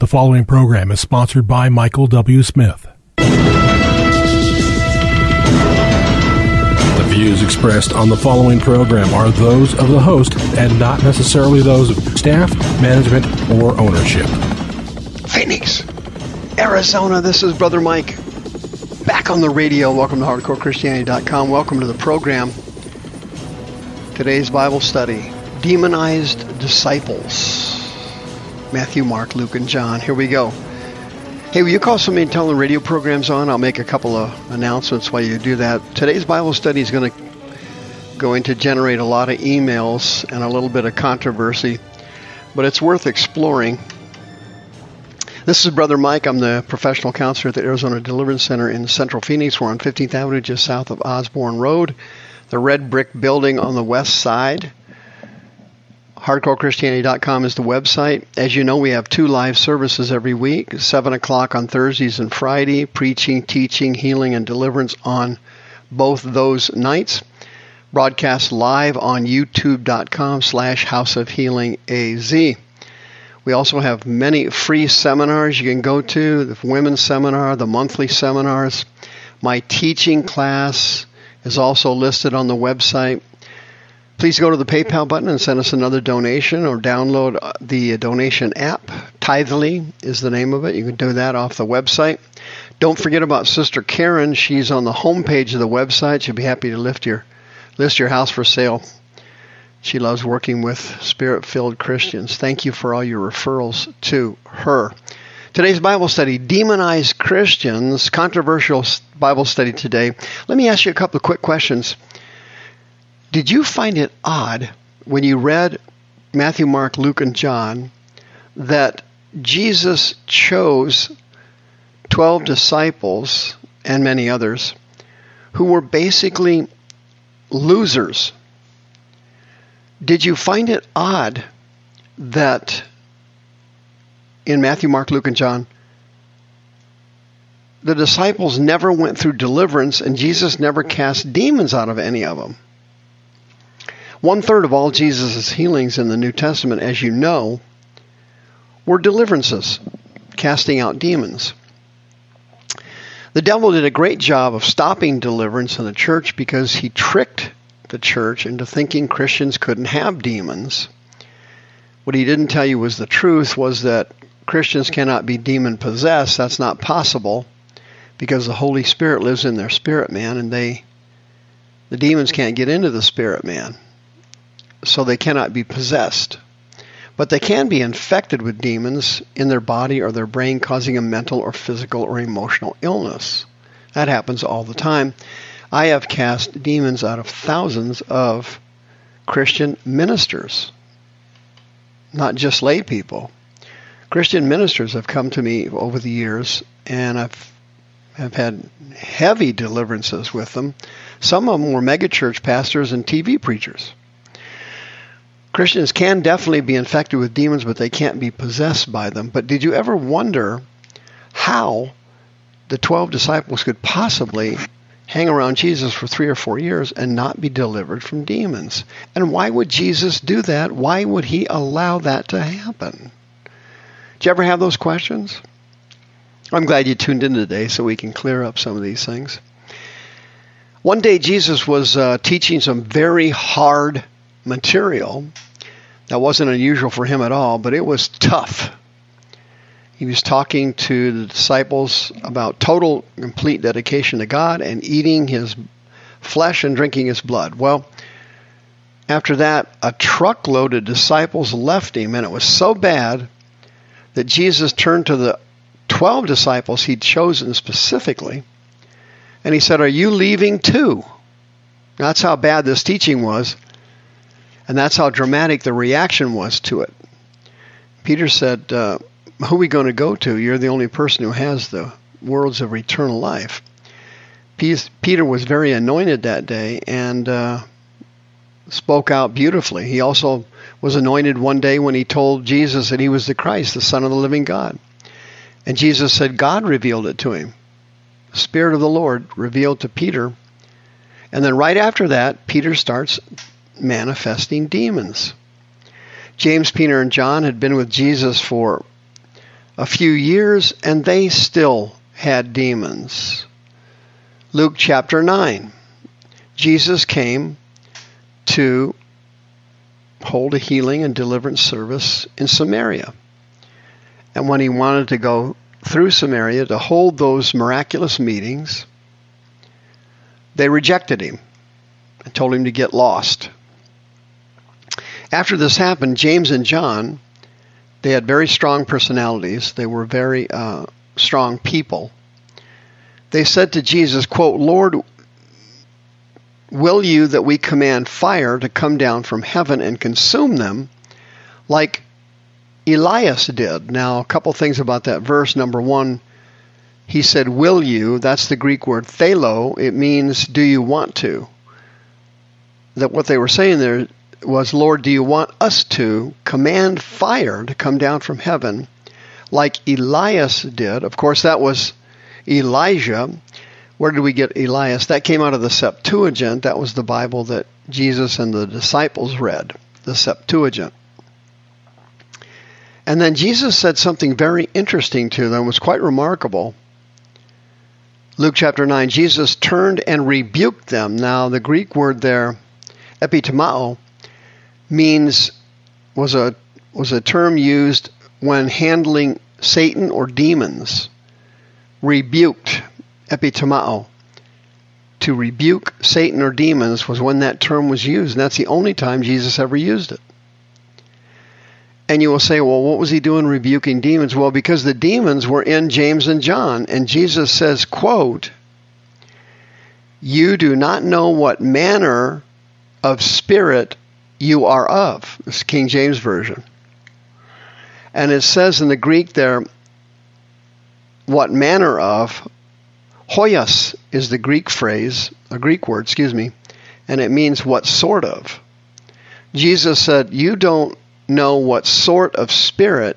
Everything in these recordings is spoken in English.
The following program is sponsored by Michael W. Smith. The views expressed on the following program are those of the host and not necessarily those of staff, management, or ownership. Phoenix, Arizona, this is Brother Mike. Back on the radio. Welcome to HardcoreChristianity.com. Welcome to the program. Today's Bible study Demonized Disciples. Matthew, Mark, Luke, and John. Here we go. Hey, will you call somebody and tell them the radio program's on? I'll make a couple of announcements while you do that. Today's Bible study is going to going to generate a lot of emails and a little bit of controversy, but it's worth exploring. This is Brother Mike. I'm the professional counselor at the Arizona Deliverance Center in Central Phoenix. We're on 15th Avenue, just south of Osborne Road, the red brick building on the west side. HardcoreChristianity.com is the website. As you know, we have two live services every week 7 o'clock on Thursdays and Friday, preaching, teaching, healing, and deliverance on both those nights. Broadcast live on youtube.com slash House of Healing AZ. We also have many free seminars you can go to the women's seminar, the monthly seminars. My teaching class is also listed on the website. Please go to the PayPal button and send us another donation or download uh, the donation app. Tithely is the name of it. You can do that off the website. Don't forget about Sister Karen. She's on the homepage of the website. She'll be happy to lift your list your house for sale. She loves working with spirit-filled Christians. Thank you for all your referrals to her. Today's Bible study, Demonized Christians, controversial Bible study today. Let me ask you a couple of quick questions. Did you find it odd when you read Matthew, Mark, Luke, and John that Jesus chose 12 disciples and many others who were basically losers? Did you find it odd that in Matthew, Mark, Luke, and John, the disciples never went through deliverance and Jesus never cast demons out of any of them? One third of all Jesus' healings in the New Testament, as you know, were deliverances, casting out demons. The devil did a great job of stopping deliverance in the church because he tricked the church into thinking Christians couldn't have demons. What he didn't tell you was the truth was that Christians cannot be demon possessed. That's not possible because the Holy Spirit lives in their spirit man and they the demons can't get into the spirit man so they cannot be possessed. But they can be infected with demons in their body or their brain, causing a mental or physical or emotional illness. That happens all the time. I have cast demons out of thousands of Christian ministers, not just lay people. Christian ministers have come to me over the years, and I've have had heavy deliverances with them. Some of them were megachurch pastors and TV preachers. Christians can definitely be infected with demons, but they can't be possessed by them. But did you ever wonder how the 12 disciples could possibly hang around Jesus for three or four years and not be delivered from demons? And why would Jesus do that? Why would he allow that to happen? Do you ever have those questions? I'm glad you tuned in today so we can clear up some of these things. One day, Jesus was uh, teaching some very hard material. That wasn't unusual for him at all, but it was tough. He was talking to the disciples about total, complete dedication to God and eating his flesh and drinking his blood. Well, after that, a truckload of disciples left him, and it was so bad that Jesus turned to the 12 disciples he'd chosen specifically, and he said, Are you leaving too? That's how bad this teaching was. And that's how dramatic the reaction was to it. Peter said, uh, Who are we going to go to? You're the only person who has the words of eternal life. Peter was very anointed that day and uh, spoke out beautifully. He also was anointed one day when he told Jesus that he was the Christ, the Son of the living God. And Jesus said God revealed it to him. The Spirit of the Lord revealed to Peter. And then right after that, Peter starts manifesting demons. James, Peter, and John had been with Jesus for a few years and they still had demons. Luke chapter 9. Jesus came to hold a healing and deliverance service in Samaria. And when he wanted to go through Samaria to hold those miraculous meetings, they rejected him and told him to get lost. After this happened, James and John, they had very strong personalities. They were very uh, strong people. They said to Jesus, quote, Lord, will you that we command fire to come down from heaven and consume them like Elias did? Now, a couple things about that verse. Number one, he said, Will you? That's the Greek word thelo. It means, Do you want to? That what they were saying there was, Lord, do you want us to command fire to come down from heaven like Elias did? Of course, that was Elijah. Where did we get Elias? That came out of the Septuagint. That was the Bible that Jesus and the disciples read, the Septuagint. And then Jesus said something very interesting to them, it was quite remarkable. Luke chapter 9, Jesus turned and rebuked them. Now, the Greek word there, epitomao, means was a was a term used when handling Satan or demons. Rebuked, epitomao. To rebuke Satan or demons was when that term was used, and that's the only time Jesus ever used it. And you will say, well, what was he doing rebuking demons? Well, because the demons were in James and John, and Jesus says, quote, you do not know what manner of spirit you are of. This is King James Version. And it says in the Greek there, what manner of. Hoyas is the Greek phrase, a Greek word, excuse me, and it means what sort of. Jesus said, You don't know what sort of spirit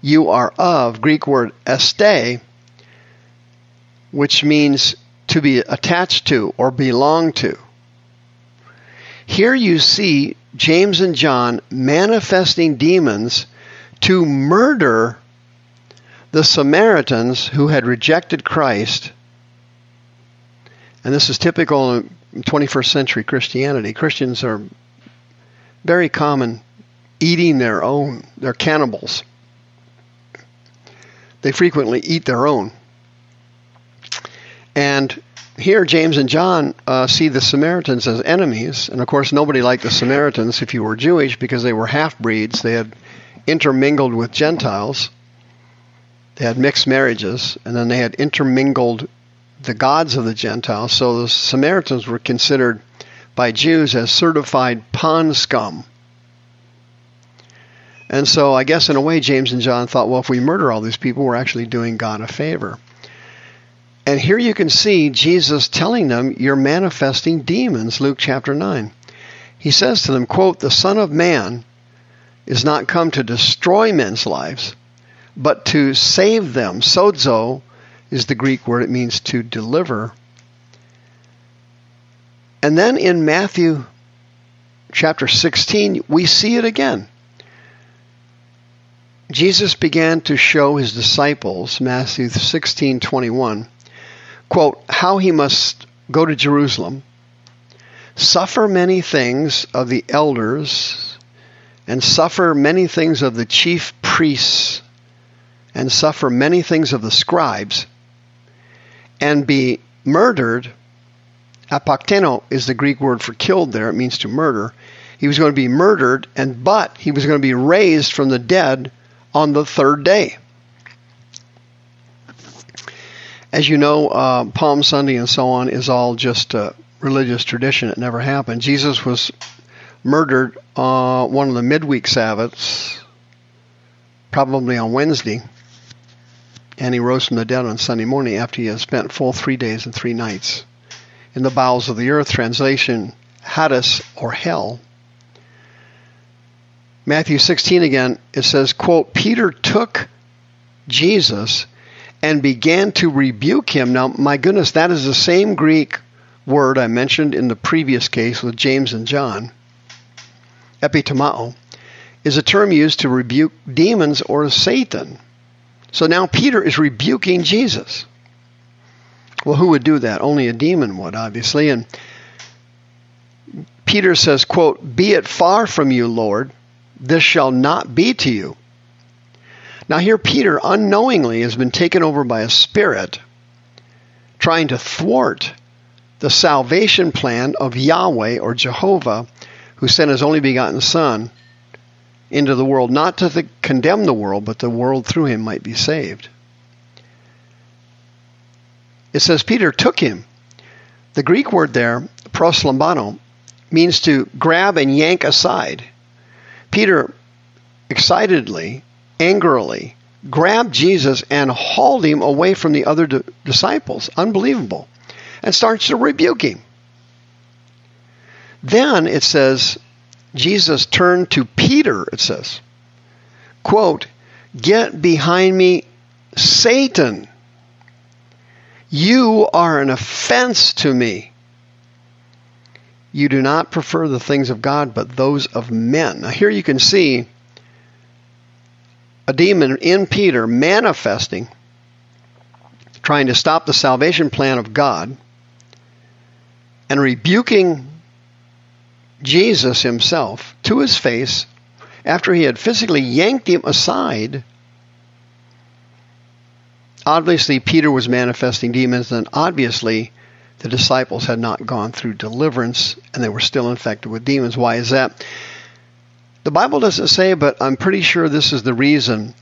you are of, Greek word este, which means to be attached to or belong to. Here you see James and John manifesting demons to murder the Samaritans who had rejected Christ. And this is typical in 21st century Christianity. Christians are very common eating their own. They're cannibals. They frequently eat their own. And here, James and John uh, see the Samaritans as enemies. And of course, nobody liked the Samaritans if you were Jewish because they were half breeds. They had intermingled with Gentiles, they had mixed marriages, and then they had intermingled the gods of the Gentiles. So the Samaritans were considered by Jews as certified pond scum. And so I guess in a way, James and John thought, well, if we murder all these people, we're actually doing God a favor. And here you can see Jesus telling them, You're manifesting demons, Luke chapter 9. He says to them, quote, The Son of Man is not come to destroy men's lives, but to save them. Sozo is the Greek word, it means to deliver. And then in Matthew chapter 16, we see it again. Jesus began to show his disciples, Matthew 16 21, quote, how he must go to Jerusalem, suffer many things of the elders, and suffer many things of the chief priests, and suffer many things of the scribes, and be murdered. Apakteno is the Greek word for killed there. It means to murder. He was going to be murdered, and but he was going to be raised from the dead on the third day. As you know, uh, Palm Sunday and so on is all just a religious tradition. It never happened. Jesus was murdered uh, one of the midweek Sabbaths, probably on Wednesday, and he rose from the dead on Sunday morning after he had spent full three days and three nights in the bowels of the earth. Translation: Hades or hell. Matthew 16 again, it says, quote, Peter took Jesus and began to rebuke him. Now, my goodness, that is the same Greek word I mentioned in the previous case with James and John. Epitomao is a term used to rebuke demons or Satan. So now Peter is rebuking Jesus. Well, who would do that? Only a demon would, obviously. And Peter says, quote, Be it far from you, Lord, this shall not be to you. Now, here Peter unknowingly has been taken over by a spirit trying to thwart the salvation plan of Yahweh or Jehovah, who sent his only begotten Son into the world, not to the, condemn the world, but the world through him might be saved. It says Peter took him. The Greek word there, proslambano, means to grab and yank aside. Peter excitedly, angrily, grabbed Jesus and hauled him away from the other di- disciples. Unbelievable. And starts to rebuke him. Then it says, Jesus turned to Peter, it says, quote, Get behind me, Satan. You are an offense to me. You do not prefer the things of God, but those of men. Now, here you can see a demon in Peter manifesting, trying to stop the salvation plan of God, and rebuking Jesus himself to his face after he had physically yanked him aside obviously Peter was manifesting demons, and obviously the disciples had not gone through deliverance and they were still infected with demons. Why is that? The Bible doesn't say, but I'm pretty sure this is the reason.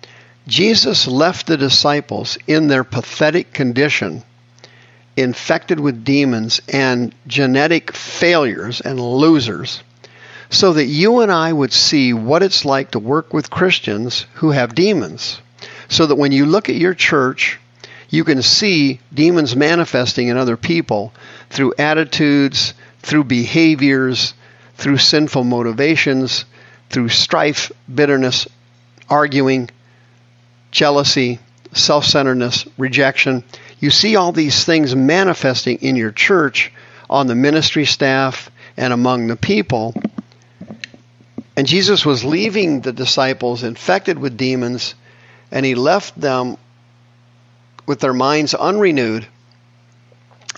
Jesus left the disciples in their pathetic condition, infected with demons and genetic failures and losers, so that you and I would see what it's like to work with Christians who have demons so that when you look at your church, you can see demons manifesting in other people through attitudes, through behaviors, through sinful motivations, through strife, bitterness, arguing, jealousy, self centeredness, rejection. You see all these things manifesting in your church, on the ministry staff, and among the people. And Jesus was leaving the disciples infected with demons and he left them with their minds unrenewed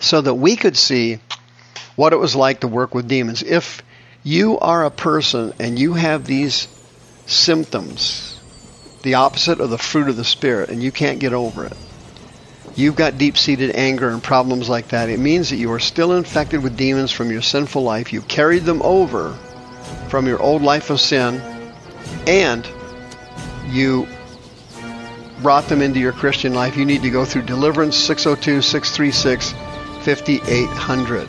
so that we could see what it was like to work with demons. If you are a person and you have these symptoms, the opposite of the fruit of the Spirit, and you can't get over it, you've got deep seated anger and problems like that, it means that you are still infected with demons from your sinful life. You carried them over from your old life of sin, and you brought them into your Christian life, you need to go through Deliverance 602 636 5800.